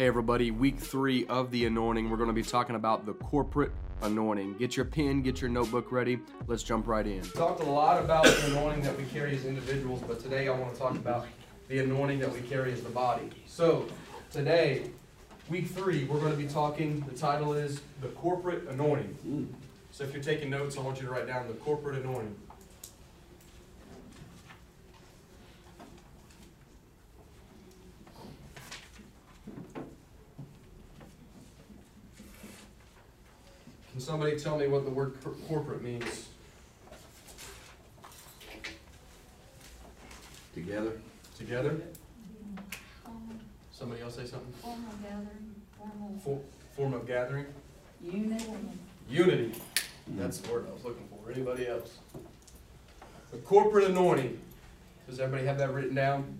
Hey, everybody, week three of the anointing. We're going to be talking about the corporate anointing. Get your pen, get your notebook ready. Let's jump right in. We talked a lot about the anointing that we carry as individuals, but today I want to talk about the anointing that we carry as the body. So, today, week three, we're going to be talking, the title is The Corporate Anointing. Mm. So, if you're taking notes, I want you to write down the corporate anointing. Can somebody tell me what the word cor- corporate means? Together? Together? Um, Somebody else say something? Formal gathering, formal For, form of gathering? unit. Unity. That's the word I was looking for. Anybody else? The corporate anointing. Does everybody have that written down?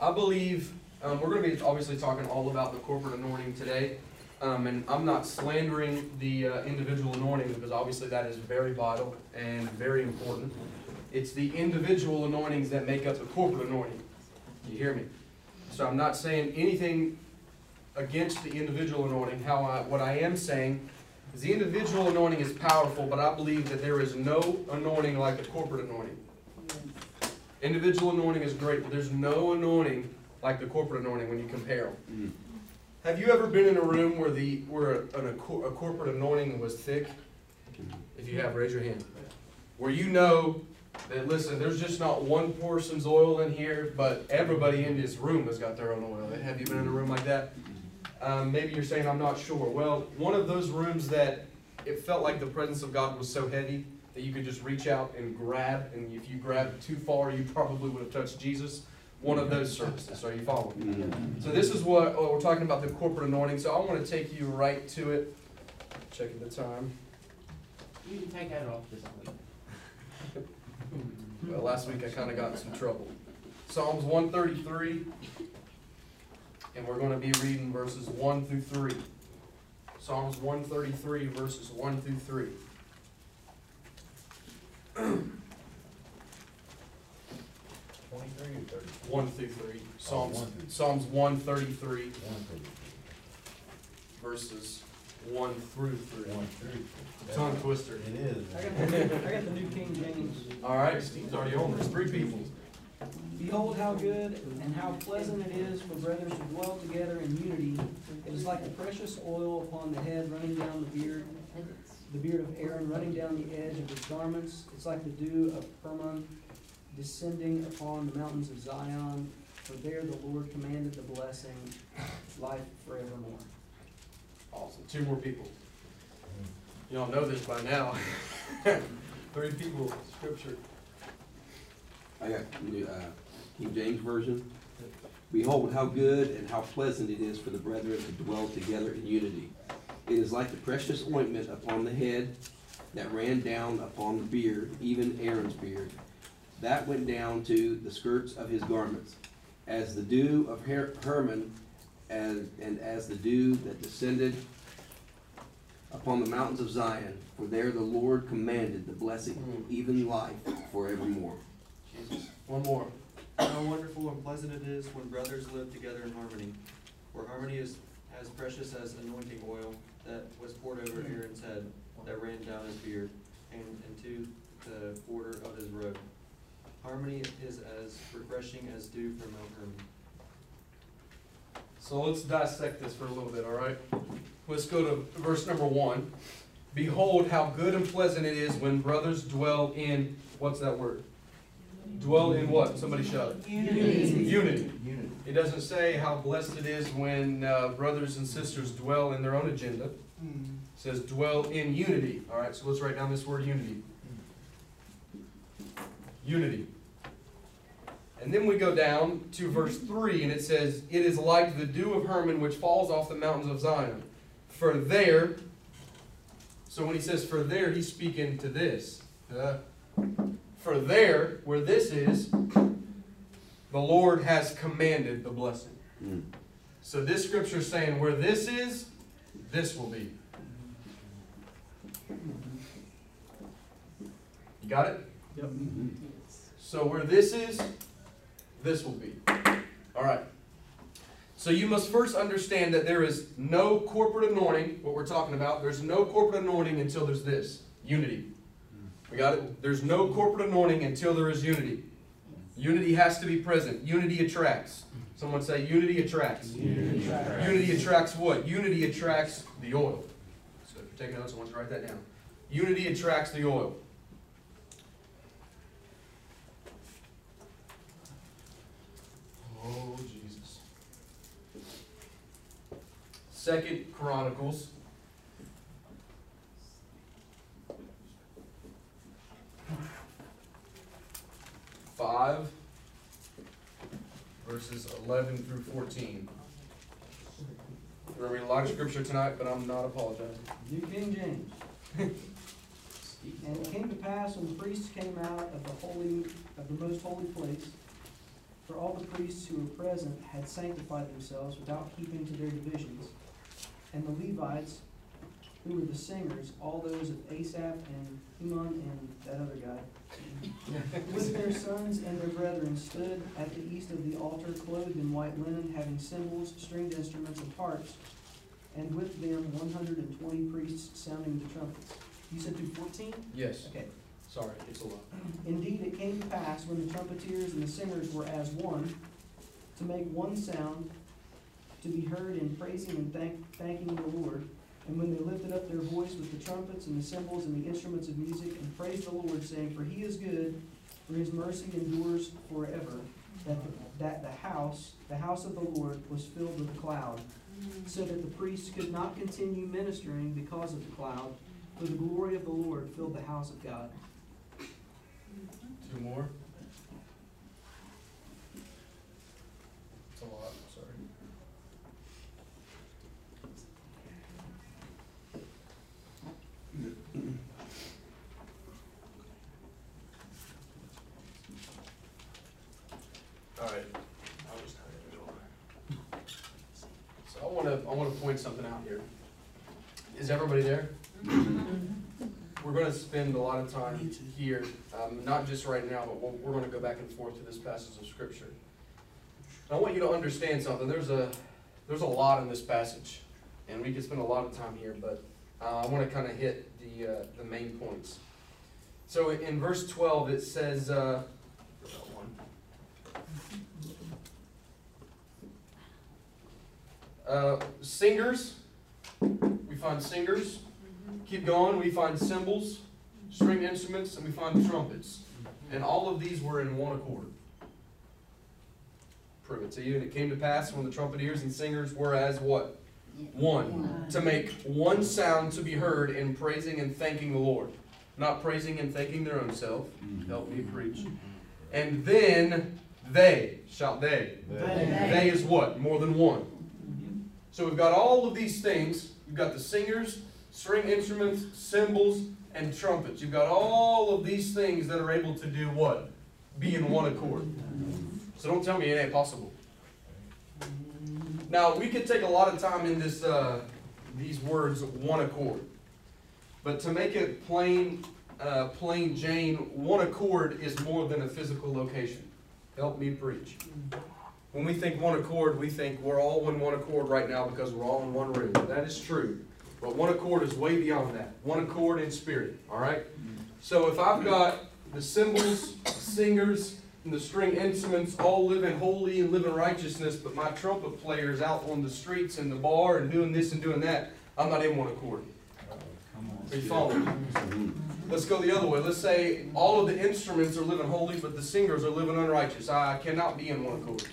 I believe um, we're going to be obviously talking all about the corporate anointing today. Um, and I'm not slandering the uh, individual anointing because obviously that is very vital and very important. It's the individual anointings that make up the corporate anointing. You hear me? So I'm not saying anything against the individual anointing. How I, what I am saying is the individual anointing is powerful, but I believe that there is no anointing like the corporate anointing. Individual anointing is great, but there's no anointing like the corporate anointing when you compare them. Have you ever been in a room where the where a, a corporate anointing was thick? If you have, raise your hand. Where you know that listen, there's just not one person's oil in here, but everybody in this room has got their own oil. Have you been in a room like that? Um, maybe you're saying I'm not sure. Well, one of those rooms that it felt like the presence of God was so heavy that you could just reach out and grab, and if you grabbed too far, you probably would have touched Jesus. One of those services. Are you following? So this is what oh, we're talking about the corporate anointing. So I want to take you right to it. Checking the time. You can take that off this week. Well, last week I kind of got in some trouble. Psalms 133, and we're going to be reading verses 1 through 3. Psalms 133, verses 1 through 3. Twenty-three or thirty? 1 through 3. Psalms, Oh, 1 through- Psalms 133, One thirty, verses 1 through 3. one through. Tongue twister. It is. I got, the, I got the New King James. All right, Steve's already on. There's three people. Behold how good and how pleasant it is for brothers to dwell together in unity. It is like the precious oil upon the head running down the beard, the beard of Aaron running down the edge of his garments. It's like the dew of Hermon descending upon the mountains of Zion. For there the Lord commanded the blessing, life forevermore. Awesome. Two more people. Y'all know this by now. Three people, scripture. I got the uh, King James Version. Behold, how good and how pleasant it is for the brethren to dwell together in unity. It is like the precious ointment upon the head that ran down upon the beard, even Aaron's beard. That went down to the skirts of his garments, as the dew of Her- Hermon, and, and as the dew that descended upon the mountains of Zion. For there the Lord commanded the blessing, hmm. even life forevermore. Jesus. One more. How wonderful and pleasant it is when brothers live together in harmony. For harmony is as precious as anointing oil that was poured over Aaron's head, that ran down his beard, and into the border of his robe. Harmony is as refreshing as dew from Mount Hermon. So let's dissect this for a little bit, all right? Let's go to verse number one. Behold, how good and pleasant it is when brothers dwell in, what's that word? Dwell in what? Somebody shout it. Unity. Unity. Unity. It doesn't say how blessed it is when uh, brothers and sisters dwell in their own agenda. It says dwell in unity. All right, so let's write down this word unity. Unity. And then we go down to verse 3, and it says, It is like the dew of Hermon which falls off the mountains of Zion. For there, so when he says for there, he's speaking to this. Uh, for there, where this is, the Lord has commanded the blessing. Mm. So this scripture is saying where this is, this will be. You got it? Yep. So where this is, this will be. All right. So you must first understand that there is no corporate anointing, what we're talking about. There's no corporate anointing until there's this unity. We got it? There's no corporate anointing until there is unity. Unity has to be present. Unity attracts. Someone say, unity attracts. Unity attracts what? Unity attracts the oil. So if you're taking notes, I want you to write that down. Unity attracts the oil. Oh, Jesus. Second Chronicles. Five, verses eleven through fourteen. We're gonna read a lot of scripture tonight, but I'm not apologizing. New King James. And it came to pass when the priests came out of the holy, of the most holy place, for all the priests who were present had sanctified themselves without keeping to their divisions. And the Levites, who were the singers, all those of Asaph and Heman and that other guy, with their sons and their brethren, stood at the east of the altar, clothed in white linen, having cymbals, stringed instruments, and harps, and with them one hundred and twenty priests sounding the trumpets. You said through fourteen? Yes, Okay. Sorry, it's a lot. Indeed, it came to pass when the trumpeters and the singers were as one, to make one sound, to be heard in praising and thank, thanking the Lord. And when they lifted up their voice with the trumpets and the cymbals and the instruments of music, and praised the Lord, saying, For he is good, for his mercy endures forever. That, the- that the house, the house of the Lord was filled with a cloud, so that the priests could not continue ministering because of the cloud, for the glory of the Lord filled the house of God. Two more. It's a lot, sorry. All right. I'll just tell you. So I wanna, I wanna point something out here. Is everybody there? We're gonna spend a lot of time here, um, not just right now, but we're, we're gonna go back and forth to this passage of scripture. I want you to understand something, there's a, there's a lot in this passage, and we could spend a lot of time here, but, uh, I wanna kinda hit the, uh, the main points. So in- verse twelve, it says, uh, one. Uh, singers, we find singers, Keep going, we find cymbals, string instruments, and we find trumpets. And all of these were in one accord. Prove it to you. And it came to pass when the trumpeters and singers were as what? One. To make one sound to be heard in praising and thanking the Lord. Not praising and thanking their own self. Help me preach. And then they, shout they. They. They is what? More than one. So we've got all of these things. We've got the singers, string instruments, cymbals, and trumpets. You've got all of these things that are able to do what? Be in one accord. So don't tell me it ain't possible. Now we could take a lot of time in this uh, these words one accord, but to make it plain, uh, plain Jane, one accord is more than a physical location. Help me preach. When we think one accord, we think we're all in one accord right now because we're all in one room. That is true. But one accord is way beyond that. One accord in spirit, all right? So if I've got the cymbals, singers, and the string instruments all living holy and living righteousness, but my trumpet player is out on the streets and the bar and doing this and doing that, I'm not in one accord. Are you following? Let's go the other way. Let's say all of the instruments are living holy, but the singers are living unrighteous. I cannot be in one accord.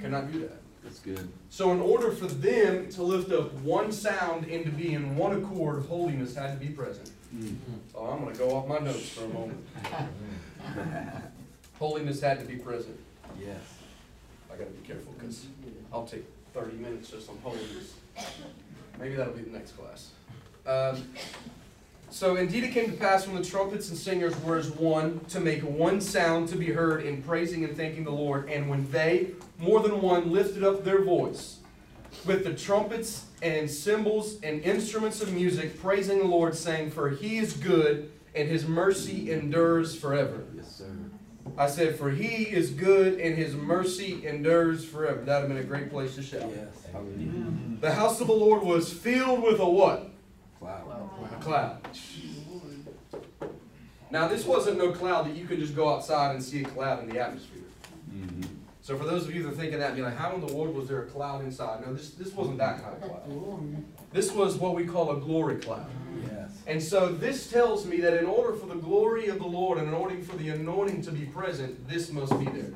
Cannot do that. That's good. So in order for them to lift up one sound and to be in one accord, holiness had to be present. Oh, I'm gonna go off my notes for a moment. Holiness had to be present. Yes. I gotta be careful, because I'll take thirty minutes just on holiness. Maybe that'll be the next class. Um, So indeed it came to pass when the trumpets and singers were as one, to make one sound to be heard in praising and thanking the Lord, and when they, more than one, lifted up their voice with the trumpets and cymbals and instruments of music, praising the Lord, saying, For he is good, and his mercy endures forever. Yes, sir. I said, for he is good and his mercy endures forever. That'd have been a great place to shout. Yes, hallelujah. The house of the Lord was filled with a what? Cloud. Now, this wasn't no cloud that you could just go outside and see a cloud in the atmosphere. Mhm. So for those of you that are thinking that, be like, how in the world was there a cloud inside? No, this, this wasn't that kind of cloud. This was what we call a glory cloud. Yes. And so this tells me that in order for the glory of the Lord and in order for the anointing to be present, this must be there.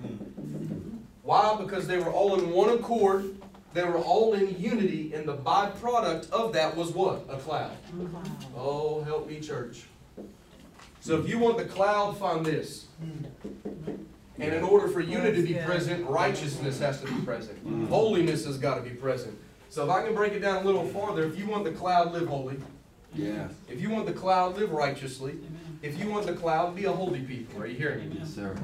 Why? Because they were all in one accord, they were all in unity, and the byproduct of that was what? A cloud. Oh, help me, church. So if you want the cloud, find this. Hmm. And in order for unity to be present, righteousness has to be present. Hmm. Holiness has got to be present. So if I can break it down a little farther, if you want the cloud, live holy. Yes. If you want the cloud, live righteously. If you want the cloud, be a holy people. Are you hearing me? Yes, sir.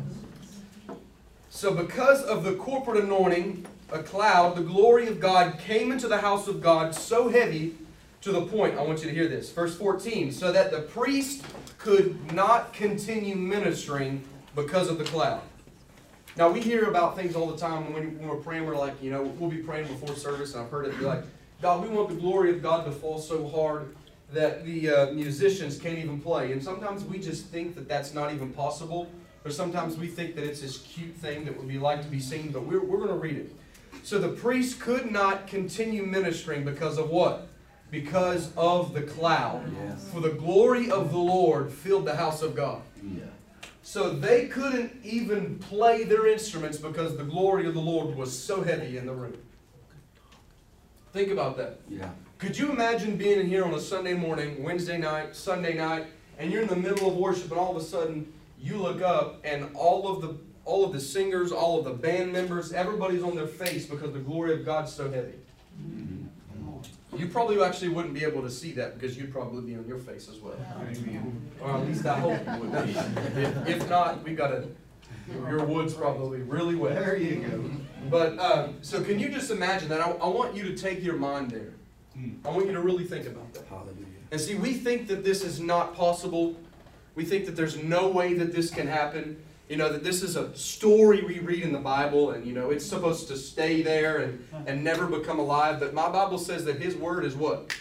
So, because of the corporate anointing, a cloud, the glory of God came into the house of God so heavy to the point, I want you to hear this. Verse 14, so that the priest could not continue ministering because of the cloud. Now, we hear about things all the time when, we're praying, we're like, you know, we'll be praying before service, and I've heard it be like, God, we want the glory of God to fall so hard that the uh, musicians can't even play. And sometimes we just think that that's not even possible, or sometimes we think that it's this cute thing that would be like to be seen, but we're, we're going to read it. So the priest could not continue ministering because of what? Because of the cloud. Yes. For the glory of the Lord filled the house of God. Yeah. So they couldn't even play their instruments because the glory of the Lord was so heavy in the room. Think about that. Yeah. Could you imagine being in here on a Sunday morning, Wednesday night, Sunday night, and you're in the middle of worship, and all of a sudden you look up, and all of the all of the singers, all of the band members, everybody's on their face because the glory of God's so heavy. Mhm. You probably actually wouldn't be able to see that because you'd probably be on your face as well. Or at least I hope you would be. If, if not, we gotta, your wood's probably really wet. There you go. But, um, so can you just imagine that? I, I want you to take your mind there. I want you to really think about that. Hallelujah. And see, we think that this is not possible. We think that there's no way that this can happen. You know, that this is a story we read in the Bible and, you know, it's supposed to stay there and, and never become alive. But my Bible says that His Word is what?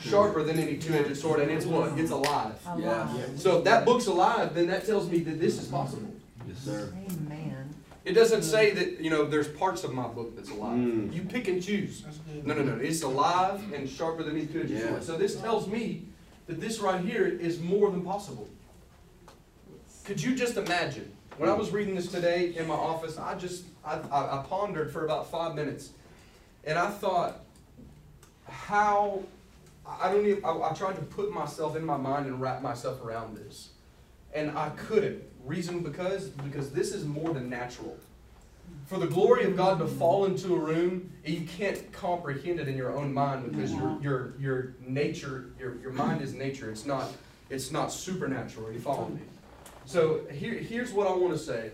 Sharper than any two-edged sword, and it's what? It's alive. Yeah. So if that book's alive, then that tells me that this is possible. Yes, sir. Amen. It doesn't say that, you know, there's parts of my book that's alive. Mm. You pick and choose. No, no, no. It's alive and sharper than any two-edged Yeah. sword. So this tells me that this right here is more than possible. Could you just imagine? When I was reading this today in my office, I just I, I, I pondered for about five minutes, and I thought, how I don't even. I, I tried to put myself in my mind and wrap myself around this, and I couldn't. Reason because because this is more than natural. For the glory of God to fall into a room, you can't comprehend it in your own mind because your your your nature, your your mind is nature. It's not it's not supernatural. Are you following me? So here here's what I want to say.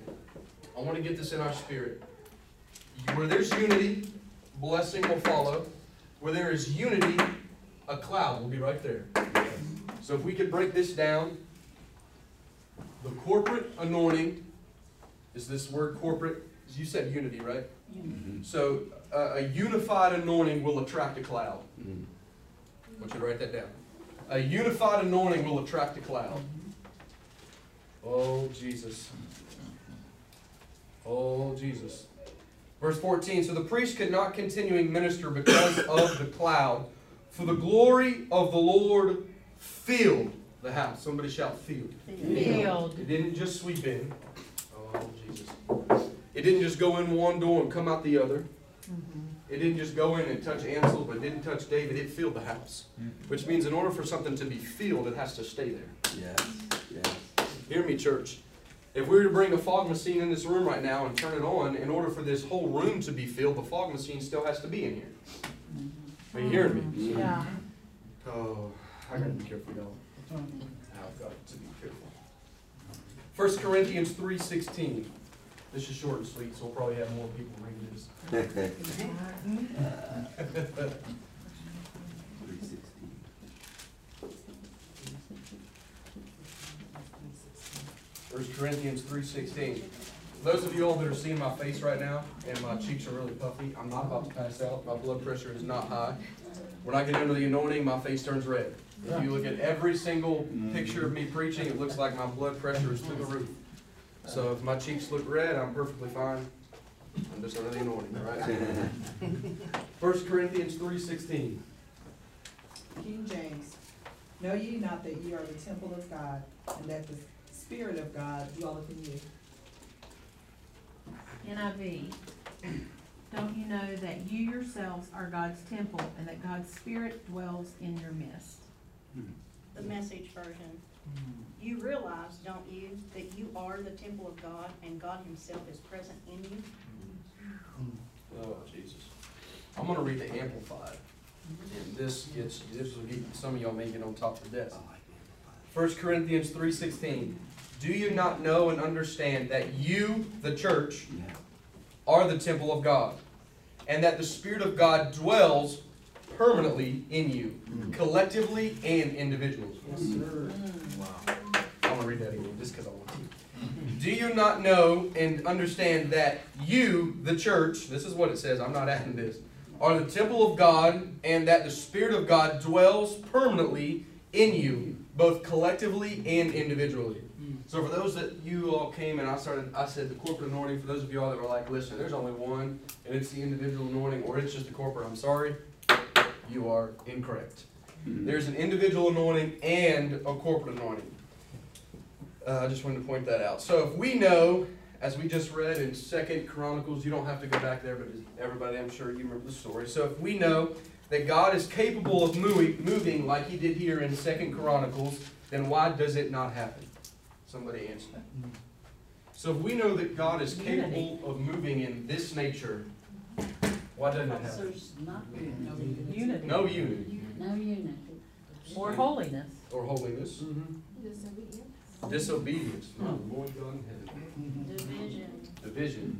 I want to get this in our spirit. Where there's unity, blessing will follow. Where there is unity, a cloud will be right there. So if we could break this down, the corporate anointing is this word corporate. You said unity, right? Mhm. So uh, a unified anointing will attract a cloud. Mhm. I want you to write that down. A unified anointing will attract a cloud. Oh, Jesus. Oh, Jesus. Verse 14 So the priest could not continuing minister because of the cloud, for the glory of the Lord filled the house. Somebody shout, filled. Field. It didn't just sweep in. Oh, Jesus. It didn't just go in one door and come out the other. Mm -hmm. It didn't just go in and touch Ansel, but it didn't touch David. It filled the house. Which means in order for something to be filled, it has to stay there. Yes. Yes. Hear me, church. If we were to bring a fog machine in this room right now and turn it on, in order for this whole room to be filled, the fog machine still has to be in here. Are you hearing me? Yeah. Oh, I gotta be careful, y'all. I've got to be careful. First Corinthians three sixteen. This is short and sweet, so we'll probably have more people reading this. 1 Corinthians 3.16. Those of you all that are seeing my face right now and my cheeks are really puffy, I'm not about to pass out. My blood pressure is not high. When I get under the anointing, my face turns red. If you look at every single picture of me preaching, it looks like my blood pressure is through the roof. So if my cheeks look red, I'm perfectly fine. I'm just under the anointing, all right? 1 Corinthians 3.16. King James, Know ye not that ye are the temple of God, and that the Spirit of God dwelleth in you? NIV, don't you know that you yourselves are God's temple and that God's Spirit dwells in your midst? the message version. You realize, don't you, that you are the temple of God and God himself is present in you? Oh, Jesus. I'm gonna read the Amplified. And this gets, this will get, some of y'all may get on top of this. First Corinthians three sixteen. Do you not know and understand that you, the church, are the temple of God? And that the Spirit of God dwells permanently in you, mm. collectively and individually. Yes, sir. Mm. Wow. I want to read that again, just because I want to. Do you not know and understand that you, the church, this is what it says, I'm not adding this, are the temple of God, and that the Spirit of God dwells permanently in you, both collectively and individually. So for those that you all came and I started, I said the corporate anointing, for those of you all that were like, listen, there's only one, and it's the individual anointing, or it's just the corporate, I'm sorry, you are incorrect. There's an individual anointing and a corporate anointing. Uh, I just wanted to point that out. So if we know, as we just read in Second Chronicles, you don't have to go back there, but everybody, I'm sure you remember the story. So if we know that God is capable of moving, moving like He did here in Second Chronicles, then why does it not happen? Somebody answer that. So if we know that God is capable of moving in this nature, why doesn't it happen? There's not Unity. No unity no unity. Or holiness. or holiness, Mhm. disobedience. No, Lord God in heaven. Division. Division,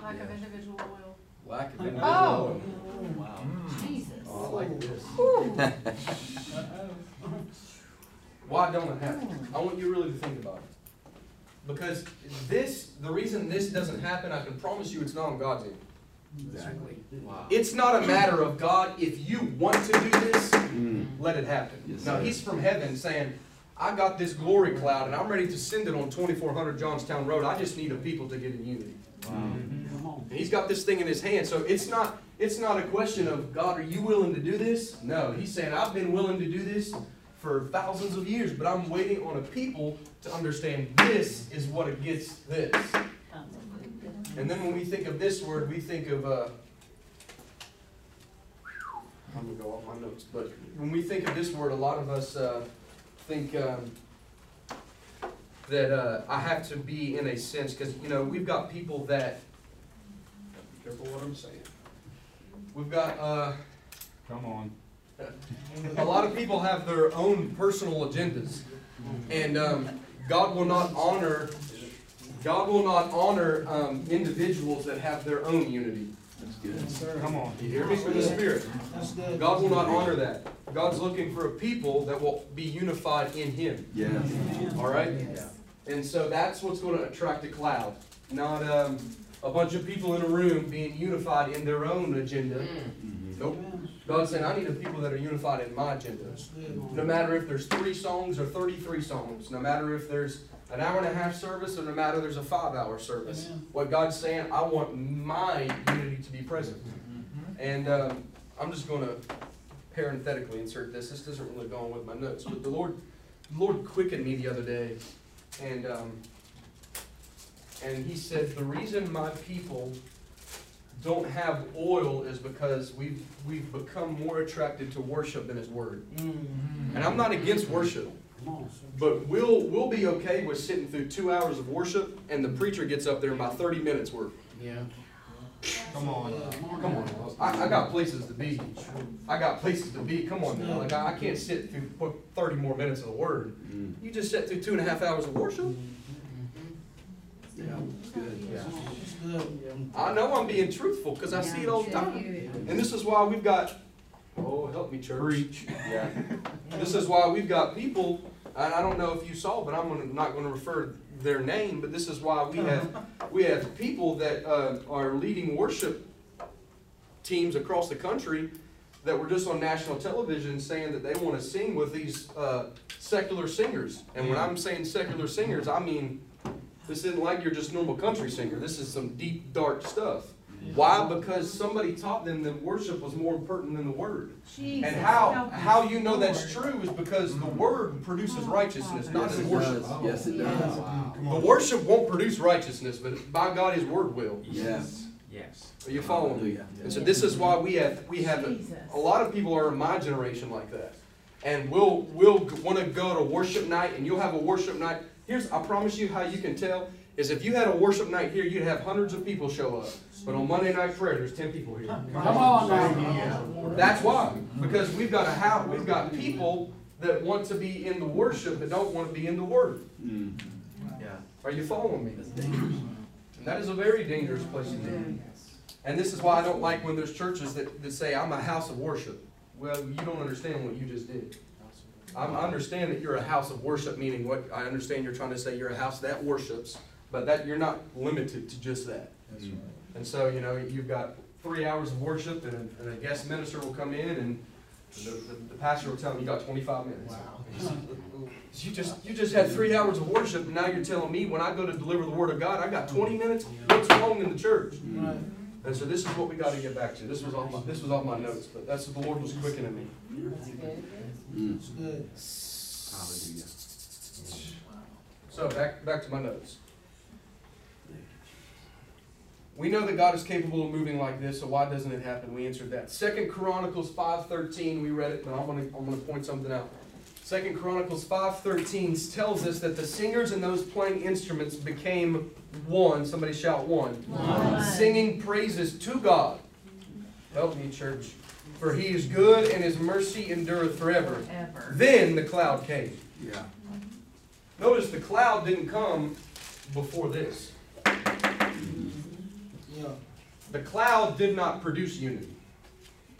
Lack of individual will. lack of Oh. Wow! Jesus. Oh, I like this. Why don't it happen? I want you really to think about it. Because this, the reason this doesn't happen, I can promise you it's not on God's end. Exactly. Wow. It's not a matter of God, if you want to do this, Mm. let it happen. Yes, Now. He's from heaven saying, I got this glory cloud and I'm ready to send it on twenty-four hundred Johnstown Road. I just need a people to get in unity. Wow. And he's got this thing in his hand, so it's not, it's not a question of, God, are you willing to do this? No, he's saying, I've been willing to do this for thousands of years, but I'm waiting on a people to understand this is what it gets this. And then when we think of this word, we think of, uh, I'm gonna go off my notes, but when we think of this word, a lot of us, uh, think, um, that, uh, I have to be in a sense, cause, you know, we've got people that, be careful what I'm saying. We've got, uh, Come on. A lot of people have their own personal agendas. And um, God will not honor, God will not honor um, individuals that have their own unity. That's good. Yes, sir. Come on. You hear me from the Spirit? That's good. God will not honor that. God's looking for a people that will be unified in Him. Yeah. All right? And so that's what's going to attract a cloud, not um, a bunch of people in a room being unified in their own agenda. Mhm. Nope. God's saying, I need a people that are unified in my agenda. No matter if there's three songs or thirty-three songs, no matter if there's an hour and a half service or no matter if there's a five-hour service. What God's saying, I want my unity to be present. And um, I'm just gonna parenthetically insert this. This doesn't really go on with my notes, but the Lord, the Lord quickened me the other day, and um, and He said the reason my people don't have oil is because we've we've become more attracted to worship than His Word. And I'm not against worship. But we'll, we'll be okay with sitting through two hours of worship and the preacher gets up there in about thirty minutes worth. Yeah. Come on. Come on, I, I got places to be. I got places to be. Come on now. Like, I, I can't sit through thirty more minutes of the word. Mm. You just sat through two and a half hours of worship? Yeah, it's good. I know I'm being truthful because I see it all the time. And this is why we've got, oh, help me, church. Preach. Yeah. This is why we've got people and I don't know if you saw, but I'm gonna, not gonna refer their name, but this is why we have, we have people that, uh, are leading worship teams across the country that were just on national television saying that they wanna sing with these, uh, secular singers. And when I'm saying secular singers, I mean, this isn't like you're just normal country singer, this is some deep, dark stuff. Why? Because somebody taught them that worship was more important than the word. Jesus, And how, how you know that's true is because the mm. word produces righteousness, not Yes, in worship. does. Yes, it does. The worship won't produce righteousness, but by God, His word will. Yes. Yes. Are you following me? And so this is why we have, we have, a- a lot of people are in my generation like that. And we'll, we'll wanna go to worship night and you'll have a worship night. Here's, I promise you how you can tell, is if you had a worship night here, you'd have hundreds of people show up. But on Monday night prayer, there's ten people here. Come on now. That's why, because we've got a house, we've got people that want to be in the worship but don't want to be in the word. Yeah. Are you following me? And that is a very dangerous place to be. And this is why I don't like when there's churches that, that say, I'm a house of worship. Well, you don't understand what you just did. I'm, understand that you're a house of worship, meaning what, I understand you're trying to say you're a house that worships, but that, you're not limited to just that. And so, you know, you've got three hours of worship and a, and a guest minister will come in and the, the, the pastor will tell him, you got twenty-five minutes. Wow. you just, you just had three hours of worship and now you're telling me when I go to deliver the word of God, I got twenty minutes? What's wrong in the church? Mm. And so this is what we gotta get back to. This was off my, this was off my notes, but that's what the Lord was quickening me. Mm. Hallelujah. So back, back to my notes. We know that God is capable of moving like this, so why doesn't it happen? We answered that. Second Chronicles five thirteen, we read it, but I'm gonna, I'm gonna point something out. Second Chronicles five thirteen tells us that the singers and those playing instruments became one. Somebody shout one. One. Singing praises to God. Help me, church. For he is good and his mercy endureth forever. Forever. Then the cloud came. Yeah. Notice the cloud didn't come before this. Yeah. The cloud did not produce unity.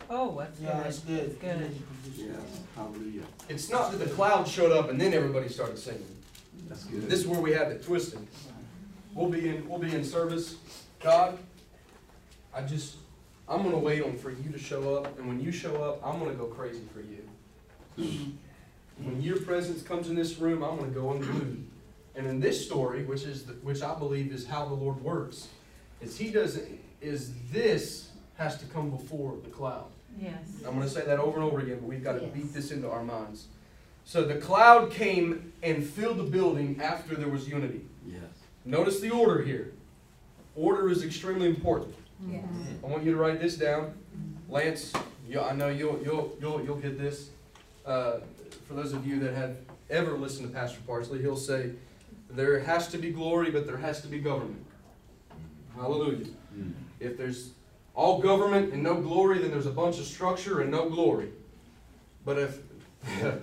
Oh, that's good. That's good. Good. Yes. Hallelujah. It's not that the cloud showed up and then everybody started singing. That's good. This is where we have it twisted. We'll be in, we'll be in service. God, I just, I'm gonna wait on for you to show up, and when you show up, I'm gonna go crazy for you. When your presence comes in this room, I'm gonna go unglued. And in this story, which is, the- which I believe is how the Lord works, is He doesn't, is this has to come before the cloud. Yes. I'm gonna say that over and over again, but we've gotta Yes. beat this into our minds. So the cloud came and filled the building after there was unity. Yes. Notice the order here. Order is extremely important. Yes. I want you to write this down. Lance, you, I know you'll, you'll, you'll, you'll get this. Uh, for those of you that have ever listened to Pastor Parsley, he'll say, there has to be glory, but there has to be government. Hallelujah. Mm. If there's all government and no glory, then there's a bunch of structure and no glory. But if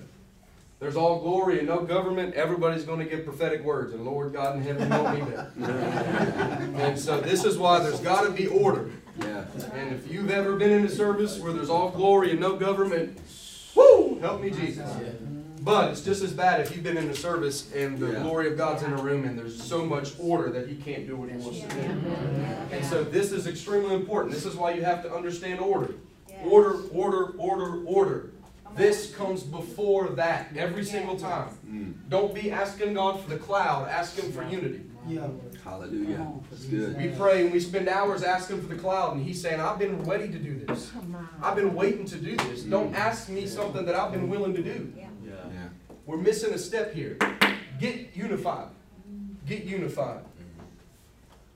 there's all glory and no government, everybody's going to give prophetic words, and Lord God in heaven, don't need that. And so this is why there's got to be order. Yeah. And if you've ever been in a service where there's all glory and no government, whoo, help me Jesus. But it's just as bad if you've been in a service and the Yeah. glory of God's in a room and there's so much order that he can't do what he wants to do. And so this is extremely important. This is why you have to understand order. Order, order, order, order. Come on. This comes before that every single time. Mm. Don't be asking God for the cloud, ask Him for unity. Hallelujah. That's good. We pray and we spend hours asking for the cloud, and He's saying, I've been ready to do this. I've been waiting to do this. Don't ask me something that I've been willing to do. Yeah. Yeah. Yeah. We're missing a step here. Get unified. Get unified.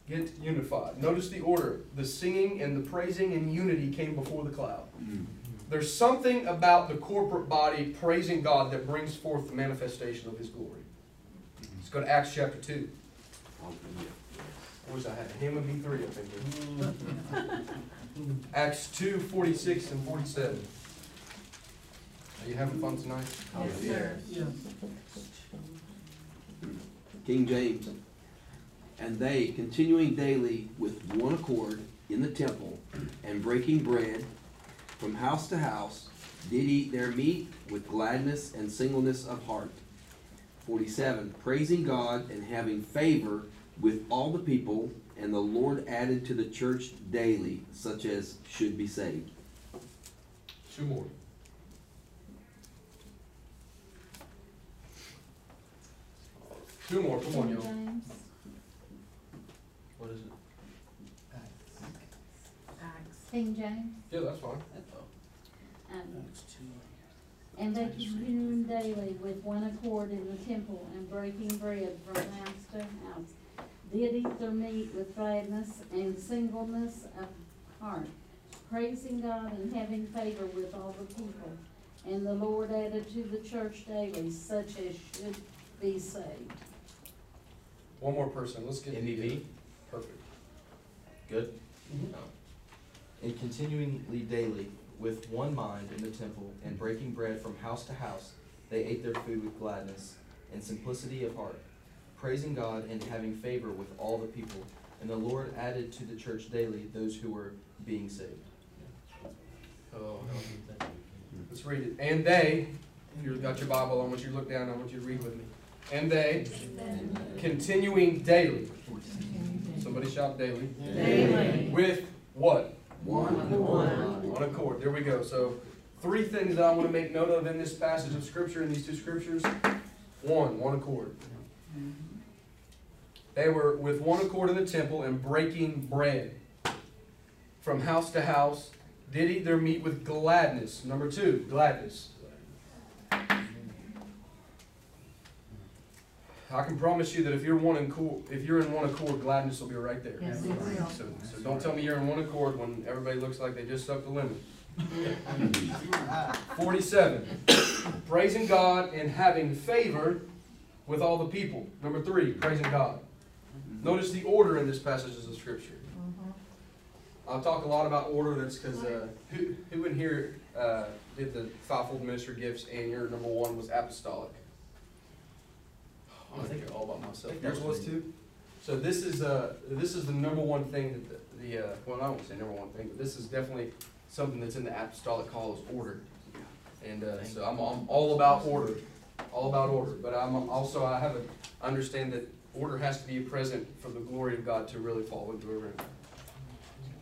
Get unified. Notice the order. The singing and the praising and unity came before the cloud. Mm. There's something about the corporate body praising God that brings forth the manifestation of His glory. Let's go to Acts chapter 2. Hallelujah. I wish I had a Hammond B3 up in here. Acts 2, 46 and 47. Are you having fun tonight? Yes, sir. King James. And they, continuing daily with one accord in the temple, and breaking bread from house to house, did eat their meat with gladness and singleness of heart, Forty-seven, praising God and having favor with all the people, and the Lord added to the church daily such as should be saved. Two more. Two more, come on, King y'all. What is it? Acts. King James, Yeah, that's fine. um, and they continued daily with one accord in the temple and breaking bread from house to house. Did eat their meat with gladness and singleness of heart, praising God and having favor with all the people. And the Lord added to the church daily such as should be saved. One more person, let's get. NBV? Perfect. Good. And continually daily, with one mind in the temple, and breaking bread from house to house, they ate their food with gladness and simplicity of heart, praising God and having favor with all the people. And the Lord added to the church daily those who were being saved. Oh, let's read it. And they, if you've got your Bible, I want you to look down, I want you to read with me. And they, continuing daily. Somebody shout daily. Daily. With what? One. One accord. There we go. So, three things that I want to make note of in this passage of scripture, in these two scriptures. One, one accord. Mm-hmm. They were with one accord in the temple and breaking bread from house to house, did eat their meat with gladness. Number two, gladness. I can promise you that if you're one in accord, if you're in one accord, gladness will be right there. Yes, it will. So, so don't tell me you're in one accord when everybody looks like they just sucked the lemon. Forty-seven, praising God and having favor with all the people. Number three, praising God. Notice the order in this passage of scripture. I'll talk a lot about order, that's because, uh, who, who in here, uh, did the fivefold ministry gifts and your number one was apostolic? I think all about myself. Yours was too? So this is, uh, this is the number one thing that the, the, uh, well, I won't say number one thing, but this is definitely something that's in the apostolic call is order. And, uh, so I'm, I'm all about order, all about order, but I'm also, I have a, understand that order has to be present for the glory of God to really fall into a room.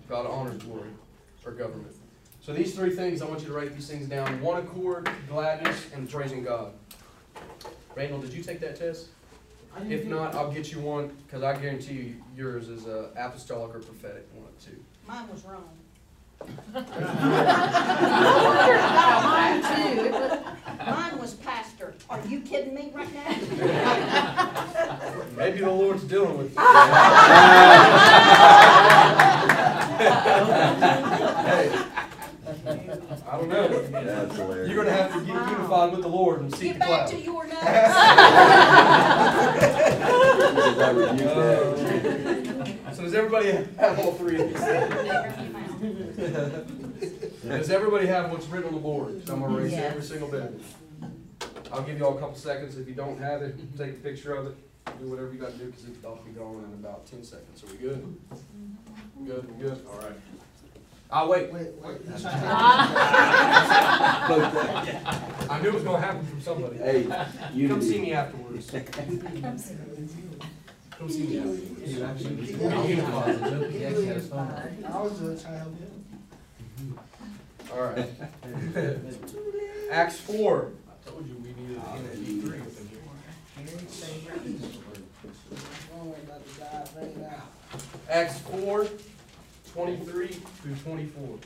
God honors glory or government. So these three things, I want you to write these things down. One accord, gladness, and praising God. Randall, did you take that test? If not, I'll get you one, because I guarantee you yours is a apostolic or prophetic, one too. Mine was wrong. Mine too, it was, Mine was pastor. Are you kidding me right now? Maybe the Lord's dealing with you. Hey, I don't know. That's hilarious. You're gonna have to get unified with the Lord and seek Get the back to your notes. I rebuke that. Uh, So does everybody have all three of these? Does everybody have what's written on the board? So I'm gonna erase every single bit. I'll give you all a couple seconds. If you don't have it, take a picture of it. Do whatever you gotta do, because it'll be gone in about ten seconds. Are we good? Good, we good? All right. I'll wait. Wait, wait. I knew it was gonna happen from somebody. Hey, Come see me afterwards. Come see me afterwards. I was trying to help him. Mm-hmm. All right. Acts four. I told you we needed an NAD three up in here. Acts four, twenty-three through twenty-four.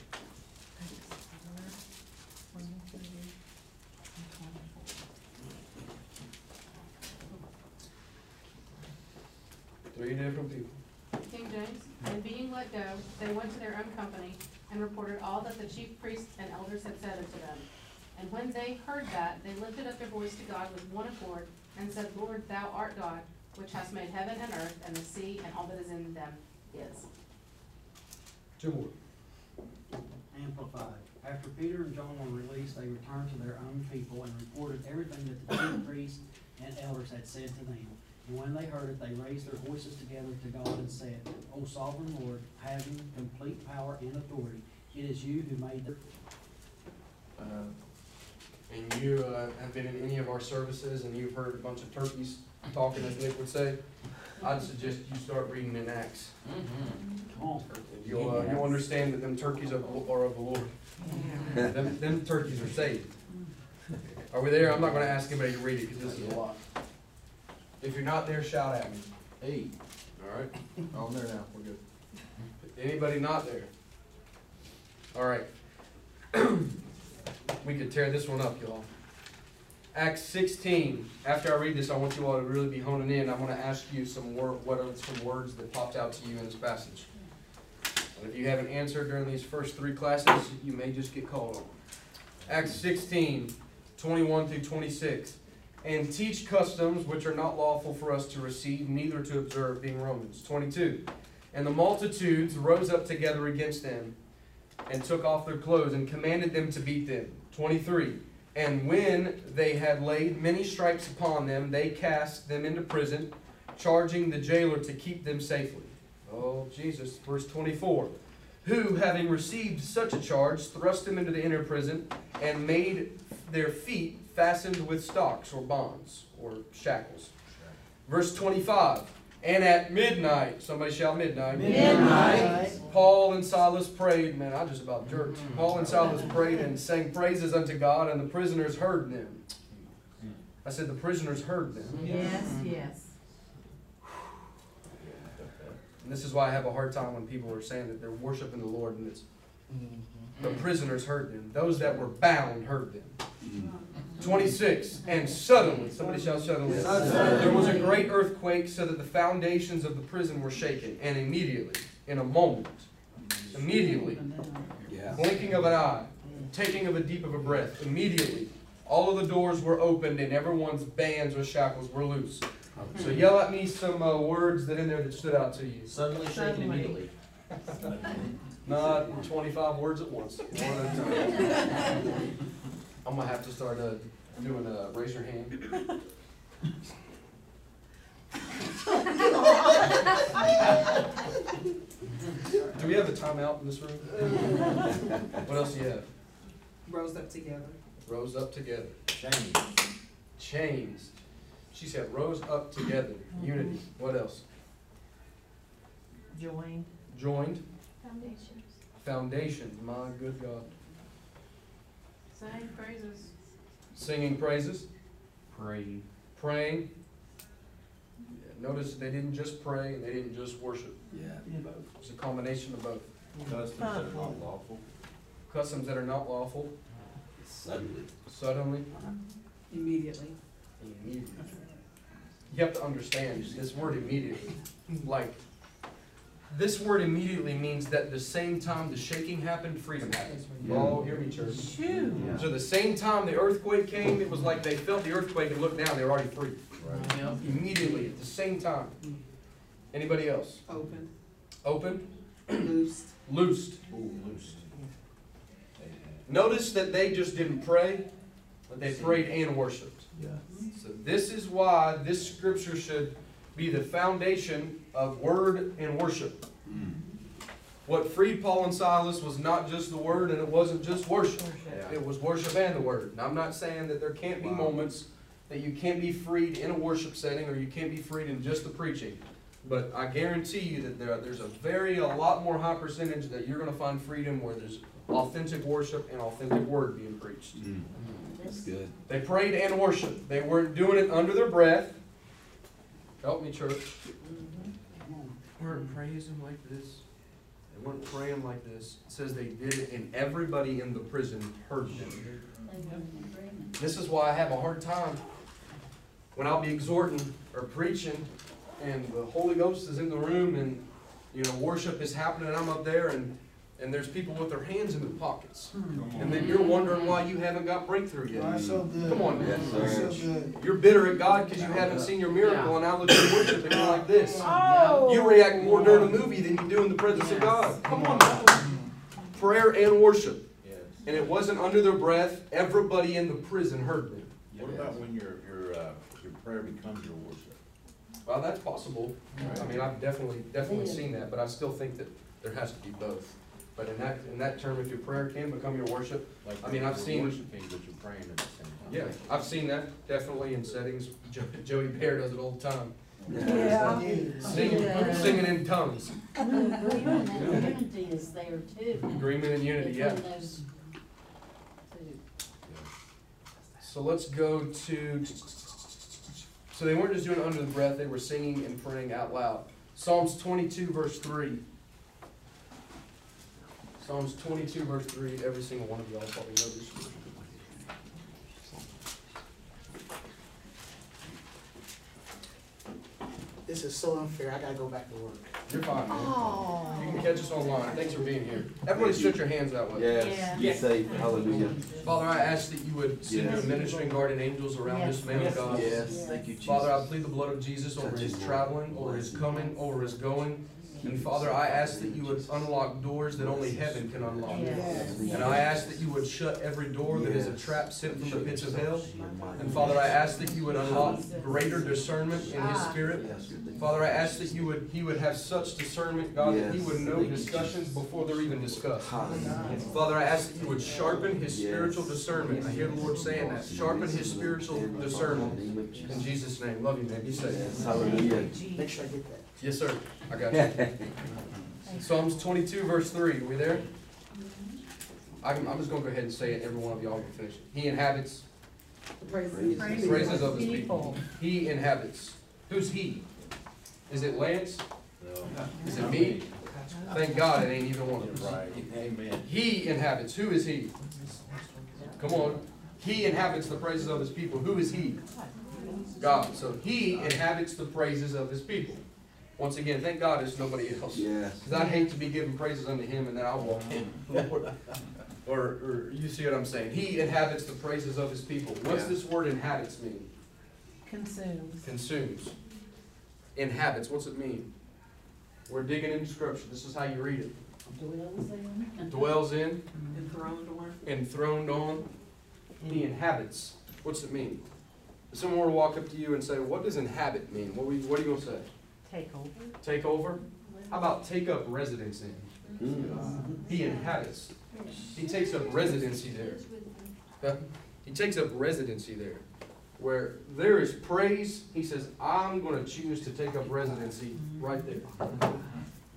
Three different people. King James, and being let go, they went to their own company and reported all that the chief priests and elders had said unto them. And when they heard that, they lifted up their voice to God with one accord, and said, Lord, thou art God, which hast made heaven and earth, and the sea, and all that is in them is. Two more. Amplified. After Peter and John were released, they returned to their own people and reported everything that the chief priests and elders had said to them. And when they heard it, they raised their voices together to God and said, O sovereign Lord, having complete power and authority, it is you who made the Uh, and you uh, have been in any of our services and you've heard a bunch of turkeys talking, as Nick would say, I'd suggest you start reading in Acts. You'll, uh, you'll understand that them turkeys are, are of the Lord. Them, them turkeys are saved. Are we there? I'm not gonna ask anybody to read it, because this is a lot. If you're not there, shout at me. Hey, All right? on there now, we're good. Anybody not there? All right. We could tear this one up, y'all. Acts sixteen, after I read this, I want you all to really be honing in. I'm gonna ask you some word, what are some words that popped out to you in this passage? And if you haven't answered during these first three classes, you may just get called on. Acts 16, 21 through twenty-six. And teach customs which are not lawful for us to receive, neither to observe, being Romans. Twenty-two. And the multitudes rose up together against them, and took off their clothes, and commanded them to beat them. Twenty-three. And when they had laid many stripes upon them, they cast them into prison, charging the jailer to keep them safely. Oh, Jesus. Verse twenty-four. Who, having received such a charge, thrust them into the inner prison, and made their feet fastened with stocks or bonds or shackles. Verse 25. And at midnight, somebody shout midnight. Midnight. Paul and Silas prayed. Man, I just about jerked. Paul and Silas prayed and sang praises unto God, and the prisoners heard them. I said the prisoners heard them. Yes, yes. And this is why I have a hard time when people are saying that they're worshiping the Lord and it's the prisoners heard them. Those that were bound heard them. Mm-hmm. 26. And suddenly, somebody shout suddenly. There was a great earthquake so that the foundations of the prison were shaken. And immediately, in a moment, immediately, blinking of an eye, taking of a deep of a breath, immediately, all of the doors were opened and everyone's bands or shackles were loose. So yell at me some uh, words that in there that stood out to you. Suddenly shaken immediately. Not twenty-five words at once. One at a time. I'm gonna have to start uh, doing uh, raise your hand. Do we have a timeout in this room? What else do you have? Rose up together. Rose up together. Shame. Changed. She said rose up together. Unity. What else? Joined. Joined. Foundations. Foundation. My good God. Saying praises. Singing praises. Praying. Praying. Yeah, Notice they didn't just pray and they didn't just worship. Yeah. It's a combination of both. Customs that are not lawful. Customs that are not lawful, Suddenly. suddenly, Immediately. immediately. You have to understand this word immediately. Like, this word immediately means that the same time the shaking happened, freedom happened. Oh, hear me, church. Shoo. So the same time the earthquake came, it was like they felt the earthquake and looked down, they were already free. Immediately, at the same time. Anybody else? Open. Open, Loosed. loosed. Ooh, loosed. Notice that they just didn't pray, but they prayed and worshiped. Yeah. So this is why this scripture should be the foundation of word and worship. What freed Paul and Silas was not just the word and it wasn't just worship. It was worship and the word. Now, I'm not saying that there can't be Wow. moments that you can't be freed in a worship setting or you can't be freed in just the preaching. But I guarantee you that there, there's a very, a lot more high percentage that you're gonna find freedom where there's authentic worship and authentic word being preached. Mm. That's good. They prayed and worshiped. They weren't doing it under their breath. Help me, church. They weren't mm. praising like this. They weren't praying like this. It says they did it, and everybody in the prison heard them. They were in agreement. This is why I have a hard time when I'll be exhorting or preaching, and the Holy Ghost is in the room, and you know worship is happening, and I'm up there, and and there's people with their hands in their pockets, and then you're wondering why you haven't got breakthrough yet. That's so good. Come on, man. Yes, That's so good. You're bitter at God because you haven't seen your miracle, and now look at worship and you're like this. Oh. You react more during a movie than you do in the presence of God. Come on now. Prayer and worship. Yes. And it wasn't under their breath. Everybody in the prison heard them. What about when your, your, uh, your prayer becomes your worship? Well, that's possible. I mean, I've definitely, definitely seen that, but I still think that there has to be both. But in that, in that term, if your prayer can become your worship, Like, I mean, I've you're seen- Worshiping, but you're praying at the same time. yeah, I've seen that definitely in settings. Jo- Joey Bear does it all the time. Yeah. Singing, Yeah. singing in tongues. Agreement and unity is there too. Agreement and unity, yeah. Between those two. So let's go to, so they weren't just doing it under the breath, they were singing and praying out loud. Psalms twenty-two, verse three. Psalms twenty-two, verse three, every single one of y'all probably know this. scripture. This is so unfair, I gotta go back to work. You're fine, man. You can catch us online. Thanks for being here. Everybody stretch your hands that way. Yes, be safe, hallelujah. Father, I ask that you would send your ministering guardian angels around this man of God. Yes, thank you, Jesus. Father, I plead the blood of Jesus over his traveling, over his coming, over his going. And Father, I ask that you would unlock doors that only heaven can unlock. And I ask that you would shut every door that is a trap sent from the pits of hell. And Father, I ask that you would unlock greater discernment in his spirit. Father, I ask that you would, he would have such discernment, God, that he would know discussions before they're even discussed. Father, I ask that you would sharpen his spiritual discernment. I hear the Lord saying that. Sharpen his spiritual discernment. In Jesus' name. Love you, man. Be safe. Hallelujah. Make sure I get that. Yes, sir. I got you. Psalms twenty-two, verse three. we there? I'm, I'm just gonna go ahead and say it. Every one of y'all can finish it. He inhabits The praises. the praises of his people. He inhabits. Who's he? Is it Lance? No. Is it me? Thank God it ain't either one of us. Right, amen. He inhabits. Who is he? Come on. He inhabits the praises of his people. Who is he? God. So he inhabits the praises of his people. Once again, thank God it's nobody else. Yes. Because I'd hate to be giving praises unto him and then I'll walk in. Or, or you see what I'm saying? He inhabits the praises of his people. What's Yeah. this word inhabits mean? Consumes. Consumes. Inhabits, what's it mean? We're digging into scripture. This is how you read it. Dwells in. Dwells in, Enthroned on. enthroned on, he inhabits. What's it mean? If someone were to walk up to you and say, what does inhabit mean? What, we, what are you gonna say? Take over. Take over? How about take up residence in? Mm. He inhabits. He takes up residency there. Yeah. He takes up residency there. Where there is praise, he says, I'm gonna choose to take up residency right there.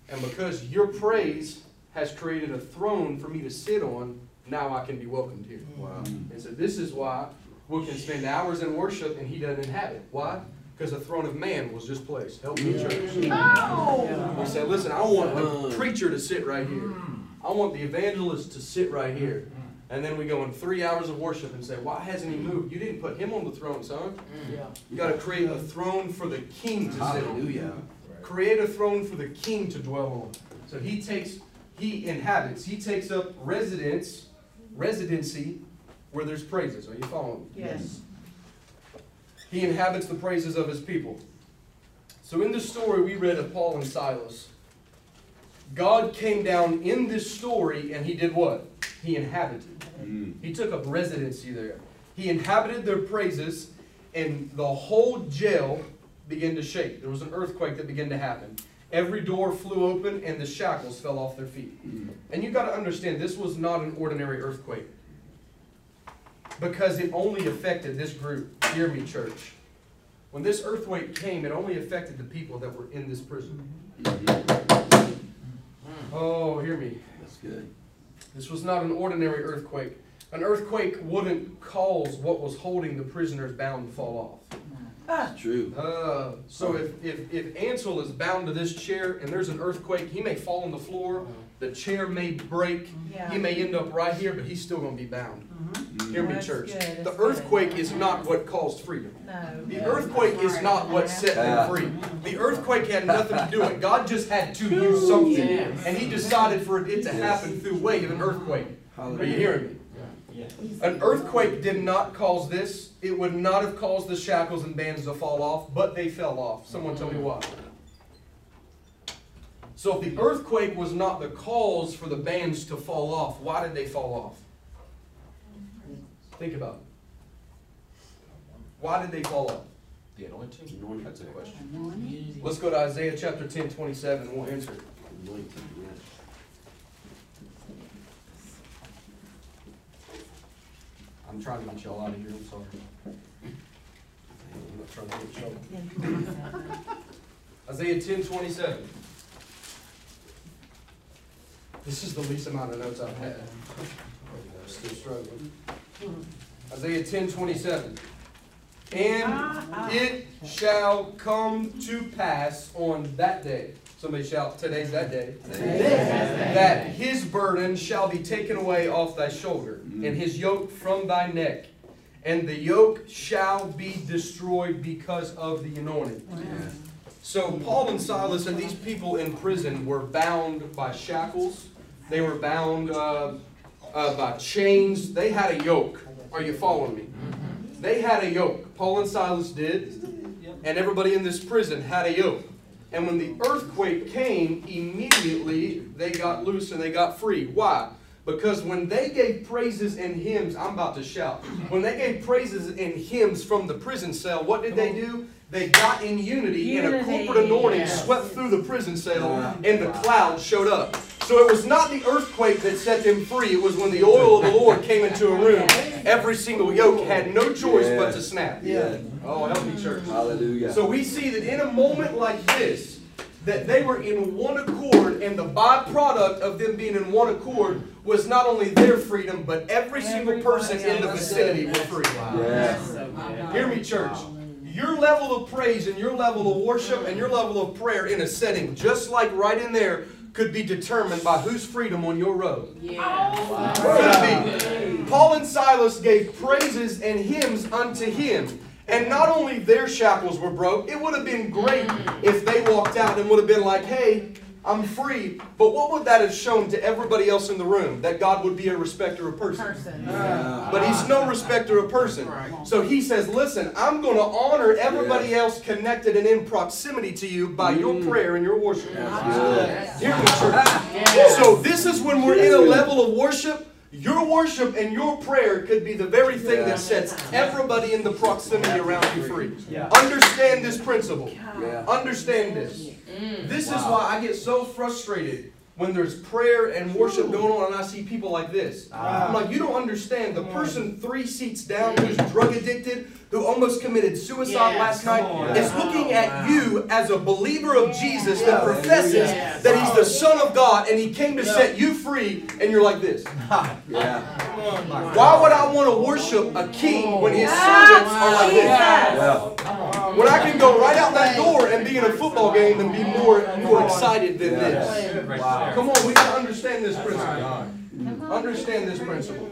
And because your praise has created a throne for me to sit on, now I can be welcomed here. Wow. And so this is why we can spend hours in worship and he doesn't inhabit. Why? Because the throne of man was just placed. Help me, church. He said, listen, I want the mm. preacher to sit right here. Mm. I want the evangelist to sit right here. Mm. And then we go in three hours of worship and say, why hasn't he moved? You didn't put him on the throne, son. Yeah. You gotta create a throne for the king to sit on. Hallelujah. Create a throne for the king to dwell on. So he takes, he inhabits, he takes up residence, residency where there's praises. Are you following? me? Yes. He inhabits the praises of his people. So in this story we read of Paul and Silas, God came down in this story and he did what? He inhabited. Mm. He took up residency there. He inhabited their praises, and the whole jail began to shake. There was an earthquake that began to happen. Every door flew open, and the shackles fell off their feet. Mm. And you got to understand, this was not an ordinary earthquake. Because it only affected this group. Hear me, church. When this earthquake came, it only affected the people that were in this prison. Oh, hear me. That's good. This was not an ordinary earthquake. An earthquake wouldn't cause what was holding the prisoners bound to fall It's true. Uh, so if, if, if Ansel is bound to this chair and there's an earthquake, he may fall on the floor, the chair may break, he may end up right here, but he's still gonna be bound. Mm. Mm. Hear me, That's church. good, The that's earthquake good. is not what caused freedom. No. The earthquake is not what set them uh, free. The earthquake had nothing to do with it. God just had to use something. And he decided for it to happen through way of an earthquake. Are you hearing me? An earthquake did not cause this. It would not have caused the shackles and bands to fall off, but they fell off. Someone tell me why. So if the earthquake was not the cause for the bands to fall off, why did they fall off? Think about it. Why did they fall up? The anointing. That's a question. Let's go to Isaiah chapter 10, 27, and we'll answer it. I'm trying to get y'all out of here. I'm sorry. I'm not trying to get y'all. Isaiah 10, 27. This is the least amount of notes I've had. I'm still struggling. Isaiah ten twenty-seven. And ah, ah. it shall come to pass on that day. Somebody shout, today's that day. That his burden shall be taken away off thy shoulder, and his yoke from thy neck. And the yoke shall be destroyed because of the anointing. So Paul and Silas and these people in prison were bound by shackles. They were bound uh, uh, by chains. They had a yoke. Are you following me? They had a yoke. Paul and Silas did, and everybody in this prison had a yoke. And when the earthquake came, immediately they got loose and they got free. Why? Because when they gave praises and hymns, I'm about to shout. When they gave praises and hymns from the prison cell, what did they do? They got in unity, and a corporate anointing swept through the prison cell, and the cloud showed up. So it was not the earthquake that set them free. It was when the oil of the Lord came into a room. Every single yoke had no choice but to snap. Yeah. Oh, help me, church. Hallelujah. So we see that in a moment like this, that they were in one accord, and the byproduct of them being in one accord was not only their freedom, but every single person in the vicinity were free. Yes. Hear me, church. Your level of praise and your level of worship and your level of prayer in a setting just like right in there could be determined by whose freedom on your road. Could be. Paul and Silas gave praises and hymns unto him. And not only their shackles were broke, it would have been great if they walked out and would have been like, hey, I'm free. But what would that have shown to everybody else in the room? That God would be a respecter of person. Person. But he's no respecter of person. So he says, listen, I'm going to honor everybody else connected and in proximity to you by your mm. prayer and your worship. Hear me, church. So this is when we're in a level of worship. Your worship and your prayer could be the very thing that sets everybody in the proximity around you free. Yeah. Understand this principle. Yeah. Understand this. Mm. This is why I get so frustrated when there's prayer and worship going on and I see people like this. I'm like, you don't understand. The person three seats down who's drug addicted, who almost committed suicide last night, on. is looking at you as a believer of Jesus that professes that he's the Son of God and he came to set you free, and you're like this. Yeah. Why would I want to worship a king when his servants are like this? Yeah. When I can go right out that door and be in a football game and be more more excited than this. Come on, we gotta understand this principle. Understand this principle.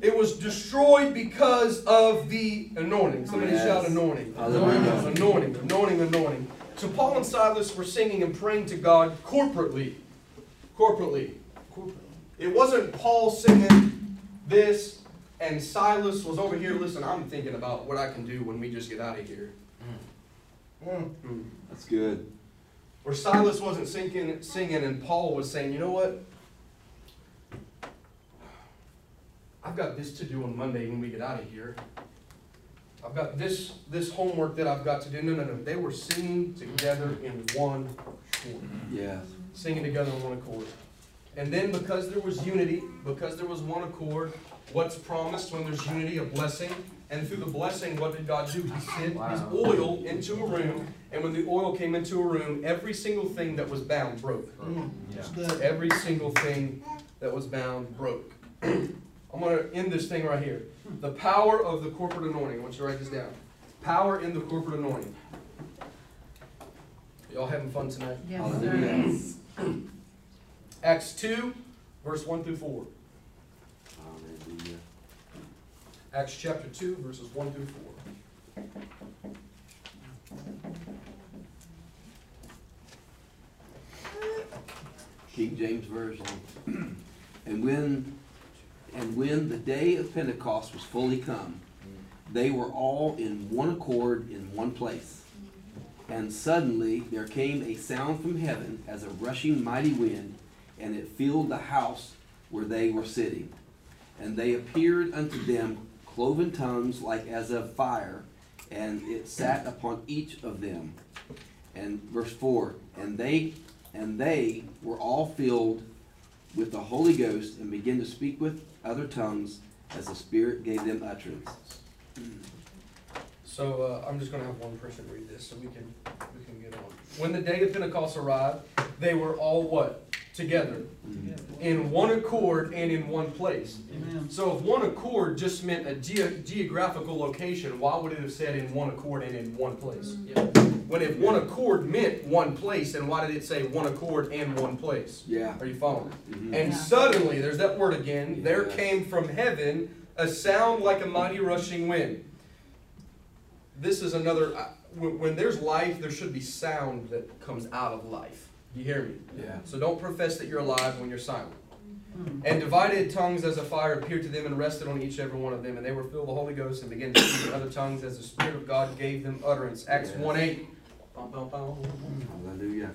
It was destroyed because of the anointing. Somebody Yes. shout anointing. Hallelujah. Anointing, anointing, anointing. So Paul and Silas were singing and praying to God corporately. Corporately. It wasn't Paul singing this and Silas was over here. Listen, I'm thinking about what I can do when we just get out of here. Mm. That's good. Or Silas wasn't singing, singing and Paul was saying, you know what? I've got this to do on Monday when we get out of here. I've got this, this homework that I've got to do. No, no, no. They were singing together in one accord. Yes. Singing together in one accord. And then because there was unity, because there was one accord, what's promised when there's unity? A blessing. And through the blessing, what did God do? He sent His oil into a room. And when the oil came into a room, every single thing that was bound broke. Mm, every single thing that was bound broke. I'm going to end this thing right here. The power of the corporate anointing. I want you to write this down. Power in the corporate anointing. Y'all having fun tonight? Yes, Hallelujah. sir. Acts 2, verse 1 through 4. Hallelujah. Acts chapter 2, verses 1 through 4. King James Version. And when, and when the day of Pentecost was fully come, they were all in one accord in one place. And suddenly there came a sound from heaven as a rushing mighty wind, and it filled the house where they were sitting. And they appeared unto them cloven tongues like as of fire, and it sat upon each of them. And verse four, and they and they were all filled with the Holy Ghost and began to speak with other tongues as the Spirit gave them utterance. So, uh, I'm just gonna have one person read this, so we can, we can get on. When the day of Pentecost arrived, they were all what? Together, in one accord and in one place. Amen. So if one accord just meant a geo- geographical location, why would it have said in one accord and in one place? When if one accord meant one place, then why did it say one accord and one place? Yeah. Are you following? Mhm. And Yeah. suddenly, there's that word again, there came from heaven a sound like a mighty rushing wind. This is another, when, when there's life, there should be sound that comes out of life. You hear me? Yeah. So don't profess that you're alive when you're silent. Mm-hmm. And divided tongues as a fire appeared to them and rested on each every one of them, and they were filled with the Holy Ghost and began to speak in other tongues as the Spirit of God gave them utterance. Acts Yes. 1 8. Bum, bum, bum. Hallelujah.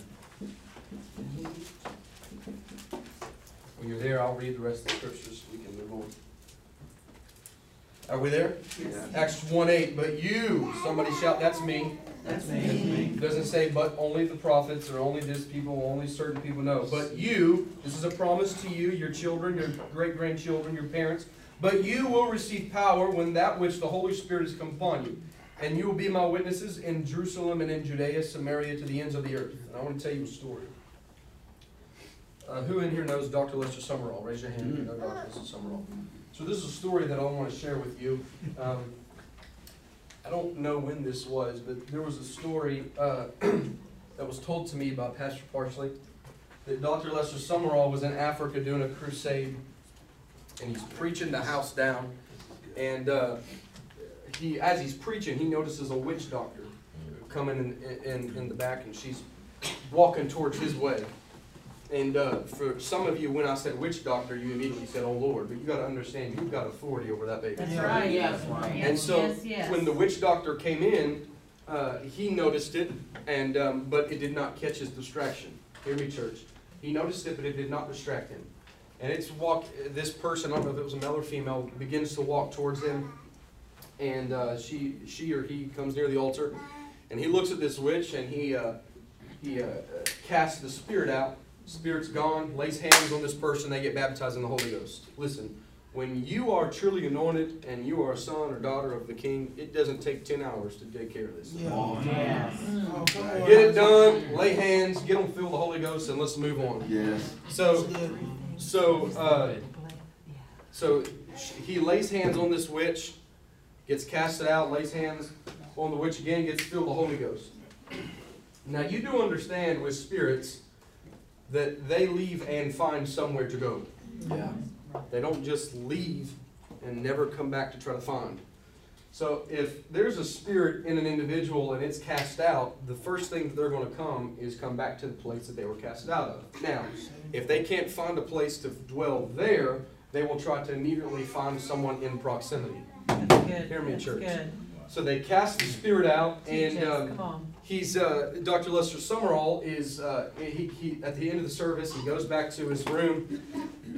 When you're there, I'll read the rest of the scriptures. We can move on. Are we there? Yeah. Acts 1 8. But you, somebody shout, that's me. That's me. It doesn't say, but only the prophets or only this people, only certain people know. But you, this is a promise to you, your children, your great grandchildren, your parents. But you will receive power when that which the Holy Spirit has come upon you. And you will be my witnesses in Jerusalem and in Judea, Samaria, to the ends of the earth. And I want to tell you a story. Uh, who in here knows Dr. Lester Sumrall? Raise your hand if you know Dr. Lester Sumrall. So this is a story that I want to share with you. Um, I don't know when this was, but there was a story uh, that was told to me by Pastor Parsley that Dr. Lester Sumrall was in Africa doing a crusade, and he's preaching the house down, and uh, he, as he's preaching, he notices a witch doctor coming in, in, in the back, and she's walking towards his way. And uh, for some of you, when I said witch doctor, you immediately said, "Oh Lord," but you got to understand, you've got authority over that baby. That's Yeah. right. Yeah. And Yes, so, yes, yes. when the witch doctor came in, uh, he noticed it, and um, but it did not catch his distraction. Hear me, church. He noticed it, but it did not distract him. And it's walk. This person, I don't know if it was a male or female, begins to walk towards him, and uh, she, she or he comes near the altar, and he looks at this witch, and he, uh, he uh, casts the spirit out. Spirit's gone. Lays hands on this person. They get baptized in the Holy Ghost. Listen, when you are truly anointed and you are a son or daughter of the King, it doesn't take ten hours to take care of this. Yeah. Yes. Oh. Get it done. Lay hands. Get them filled with the Holy Ghost, and let's move on. Yes. So, so, uh, so he lays hands on this witch, gets casted out, lays hands on the witch again, gets filled with the Holy Ghost. Now you do understand with spirits that they leave and find somewhere to go. Yeah. They don't just leave and never come back to try to find. So if there's a spirit in an individual and it's cast out, the first thing that they're going to come is come back to the place that they were cast out of. Now, if they can't find a place to dwell there, they will try to immediately find someone in proximity. That's good. Hear me, That's church. good. So they cast the spirit out, Teach and um, Come on. He's uh, Dr. Lester Sumrall is uh, he, he at the end of the service he goes back to his room.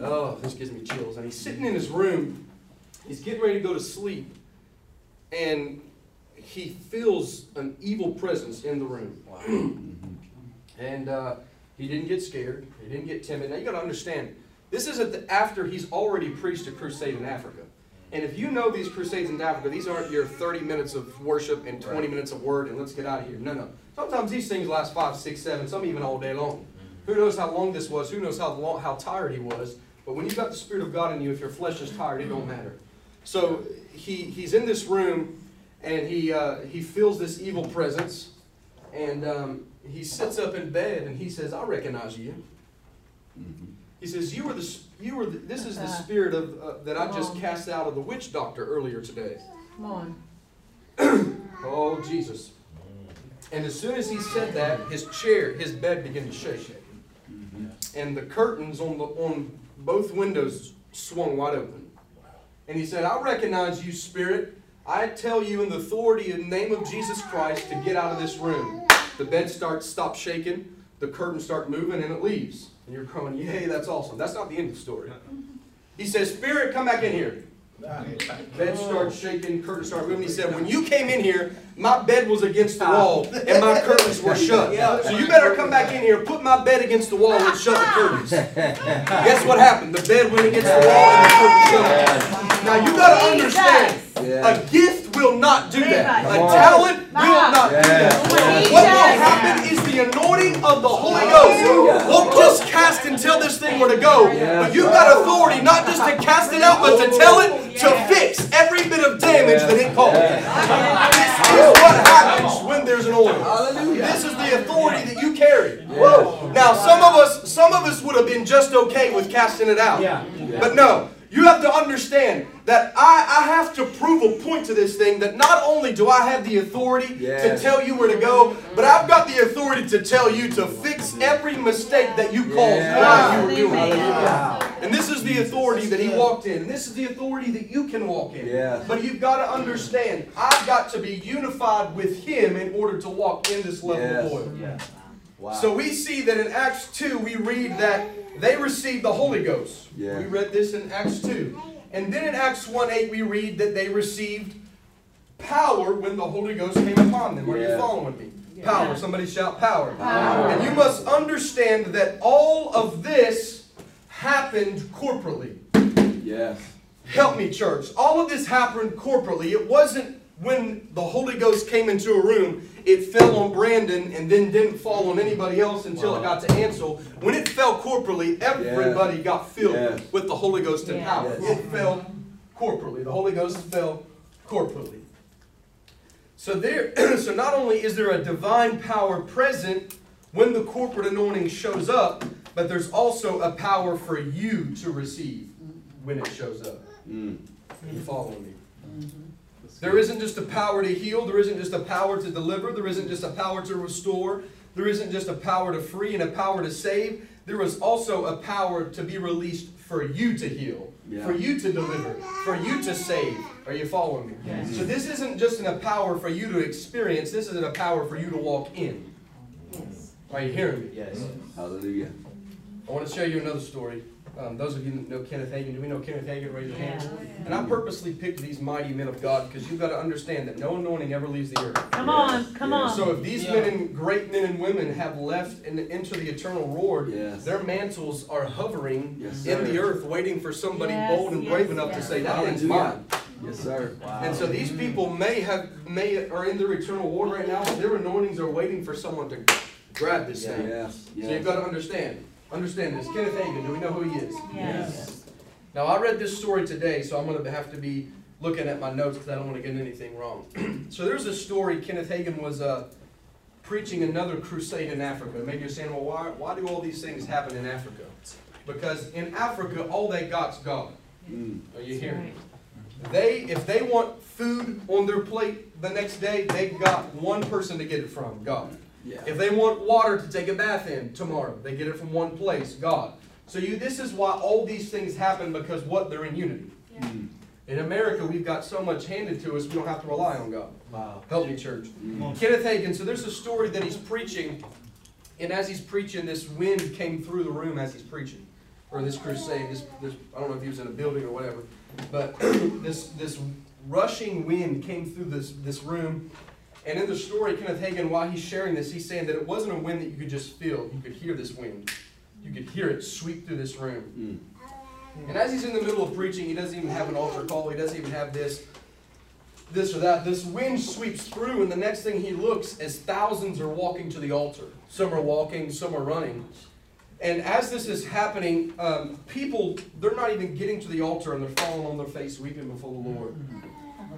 Oh, this gives me chills. And he's sitting in his room. He's getting ready to go to sleep, and he feels an evil presence in the room. Wow. and uh, he didn't get scared. He didn't get timid. Now you got to understand, this is at the, after he's already preached a crusade in Africa. And if you know these crusades in Africa, these aren't your 30 minutes of worship and 20 minutes of word and let's get out of here. No, no. Sometimes these things last five, six, seven, some even all day long. Who knows how long this was? Who knows how long, how tired he was? But when you've got the Spirit of God in you, if your flesh is tired, it don't matter. So he, he's in this room and he, uh, he feels this evil presence and um, he sits up in bed and he says, I recognize you. He says, "You were the you were the, this is the spirit of uh, that I just cast out of the witch doctor earlier today." Come on. Oh Jesus! And as soon as he said that, his chair, his bed began to shake, and the curtains on the on both windows swung wide open. And he said, "I recognize you, spirit. I tell you in the authority and name of Jesus Christ to get out of this room." The bed starts stop shaking, the curtains start moving, and it leaves. And you're going, "Yay, that's awesome." That's not the end of the story. He says, "Spirit, come back in here." Bed starts shaking, curtains start moving. He said, When you came in here, my bed was against the ah. wall and my curtains were shut. So you better come back in here, put my bed against the wall and shut the curtains. Guess what happened? The bed went against the wall and the curtains shut. Now you Yeah. A gift will not do that. A Come on. talent will not do that. What will happen is the anointing of the Holy Ghost Hallelujah. won't just cast and tell this thing where to go, but you've got authority not just to cast it out, but to tell it to fix every bit of damage that it caused. This is what happens when there's an oil. This is the authority that you carry. Now, some of us, some of us would have been just okay with casting it out. But no, you have to understand that I, I have to prove a point to this thing that not only do I have the authority to tell you where to go, but I've got the authority to tell you to fix every mistake that you caused Yes. while you were doing it. Hallelujah. And this is the authority that he walked in. And this is the authority that you can walk in. Yes. But you've got to understand, I've got to be unified with him in order to walk in this level Yes. of oil. Wow. So we see that in Acts 2, we read that they received the Holy Ghost. Yeah. We read this in Acts 2. And then in Acts 1 8, we read that they received power when the Holy Ghost came upon them. Are you Yeah. following me? Power. Somebody shout power. Power. And you must understand that all of this happened corporately. Yes. Help me, church. All of this happened corporately. It wasn't when the Holy Ghost came into a room, it fell on Brandon and then didn't fall on anybody else until it got to Ansel. When it fell corporately, everybody got filled Yes. with the Holy Ghost and Yes. power. Yes. It fell corporately. The Holy Ghost fell corporately. So there so not only is there a divine power present when the corporate anointing shows up, but there's also a power for you to receive when it shows up. Mm. You following me? There isn't just a power to heal, there isn't just a power to deliver, there isn't just a power to restore, there isn't just a power to free and a power to save. There is also a power to be released for you to heal, Yeah. for you to deliver, for you to save. Are you following me? So this isn't just in a power for you to experience, this is in a power for you to walk in. Are you hearing me? Yes. Hallelujah. I want to show you another story. Um, those of you that know Kenneth Hagin, do we know Kenneth Hagin? Raise your hand. And I purposely picked these mighty men of God because you've got to understand that no anointing ever leaves the earth. Come on, come Yes. on. So if these men and great men and women have left and into the eternal Lord, Yes. their mantles are hovering Yes, in the earth, waiting for somebody Yes, bold and yes, brave enough to say, "That thing's Hallelujah. mine." Yes, sir. And so these people may have may are in their eternal Lord right now. Their anointings are waiting for someone to grab this thing. Yes. So you've got to understand. Understand this. Kenneth Hagin, do we know who he is? Yes. Now, I read this story today, so I'm going to have to be looking at my notes because I don't want to get anything wrong. so there's a story. Kenneth Hagin was uh, preaching another crusade in Africa. Maybe you're saying, well, why, why do all these things happen in Africa? Because in Africa, all they got's God. Mm. Are you hearing me? They, if they want food on their plate the next day, they got one person to get it from, God. Yeah. If they want water to take a bath in tomorrow, they get it from one place, God. So you, this is why all these things happen because what? They're in unity. Mm. In America, we've got so much handed to us, we don't have to rely on God. Wow. Help me, church. Mm. Kenneth Hagin, so there's a story that he's preaching, and as he's preaching, this wind came through the room as he's preaching. Or this crusade, this, this I don't know if he was in a building or whatever, but this this rushing wind came through this, this room. And in the story, Kenneth Hagin, while he's sharing this, he's saying that it wasn't a wind that you could just feel. You could hear this wind. You could hear it sweep through this room. Mm. And as he's in the middle of preaching, he doesn't even have an altar call. He doesn't even have this, this or that. This wind sweeps through, and the next thing he looks, as thousands are walking to the altar. Some are walking, some are running. And as this is happening, um, people, they're not even getting to the altar, and they're falling on their face, weeping before the Lord.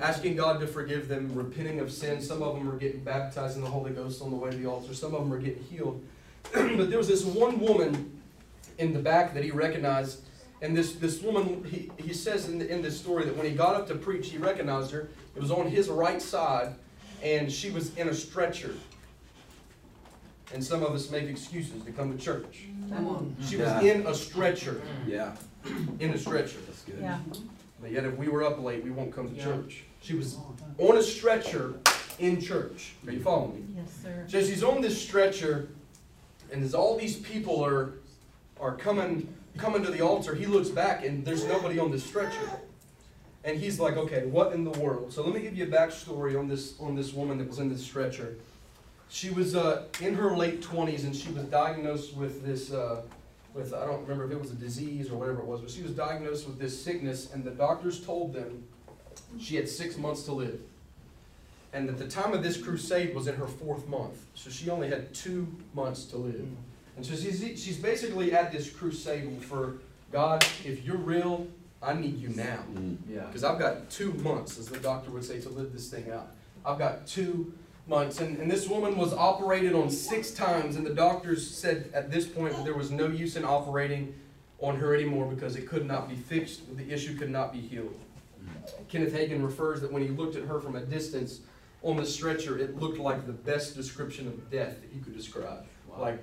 Asking God to forgive them, repenting of sin. Some of them are getting baptized in the Holy Ghost on the way to the altar. Some of them are getting healed. but there was this one woman in the back that he recognized and this, this woman, he, he says in, the, in this story that when he got up to preach, he recognized her. It was on his right side, and she was in a stretcher. And some of us make excuses to come to church. Come on. She was Yeah. in a stretcher. Yeah. In a stretcher. That's good. Yeah. But yet, if we were up late, we won't come to church. She was on a stretcher in church. Are you following me? Yes, sir. So she's on this stretcher, and as all these people are are coming coming to the altar, he looks back and there's nobody on this stretcher. And he's like, okay, what in the world? So let me give you a backstory on this on this woman that was in this stretcher. She was uh, in her late twenties and she was diagnosed with this uh, with I don't remember if it was a disease or whatever it was, but she was diagnosed with this sickness and the doctors told them She had six months to live. And at the time of this crusade was in her fourth month, so she only had two months to live. And so she's, she's basically at this crusade for God, if you're real, I need you now. Mm. Yeah. Because I've got two months, as the doctor would say, to live this thing out. I've got two months. And, and this woman was operated on six times, and the doctors said at this point that there was no use in operating on her anymore because it could not be fixed, the issue could not be healed. Kenneth Hagin refers that when he looked at her from a distance on the stretcher, it looked like the best description of death that he could describe. Like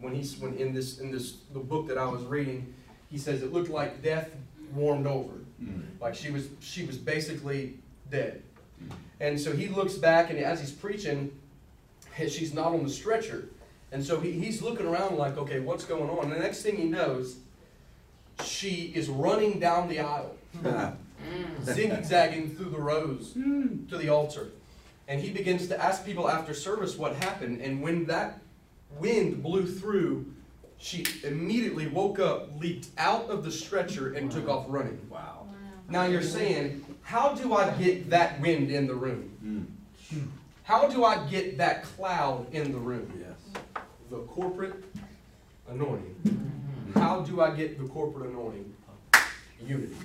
when he's when in this in this the book that I was reading, he says it looked like death warmed over. Mm. Like she was she was basically dead. And so he looks back and as he's preaching, she's not on the stretcher. And so he, he's looking around like, okay, what's going on? And the next thing he knows, she is running down the aisle, zigzagging through the rows to the altar. And he begins to ask people after service what happened. And when that wind blew through, she immediately woke up, leaped out of the stretcher, and took off running. Wow. Now you're saying, how do I get that wind in the room? Mm. How do I get that cloud in the room? Yes. The corporate anointing. How do I get the corporate anointing? Unity.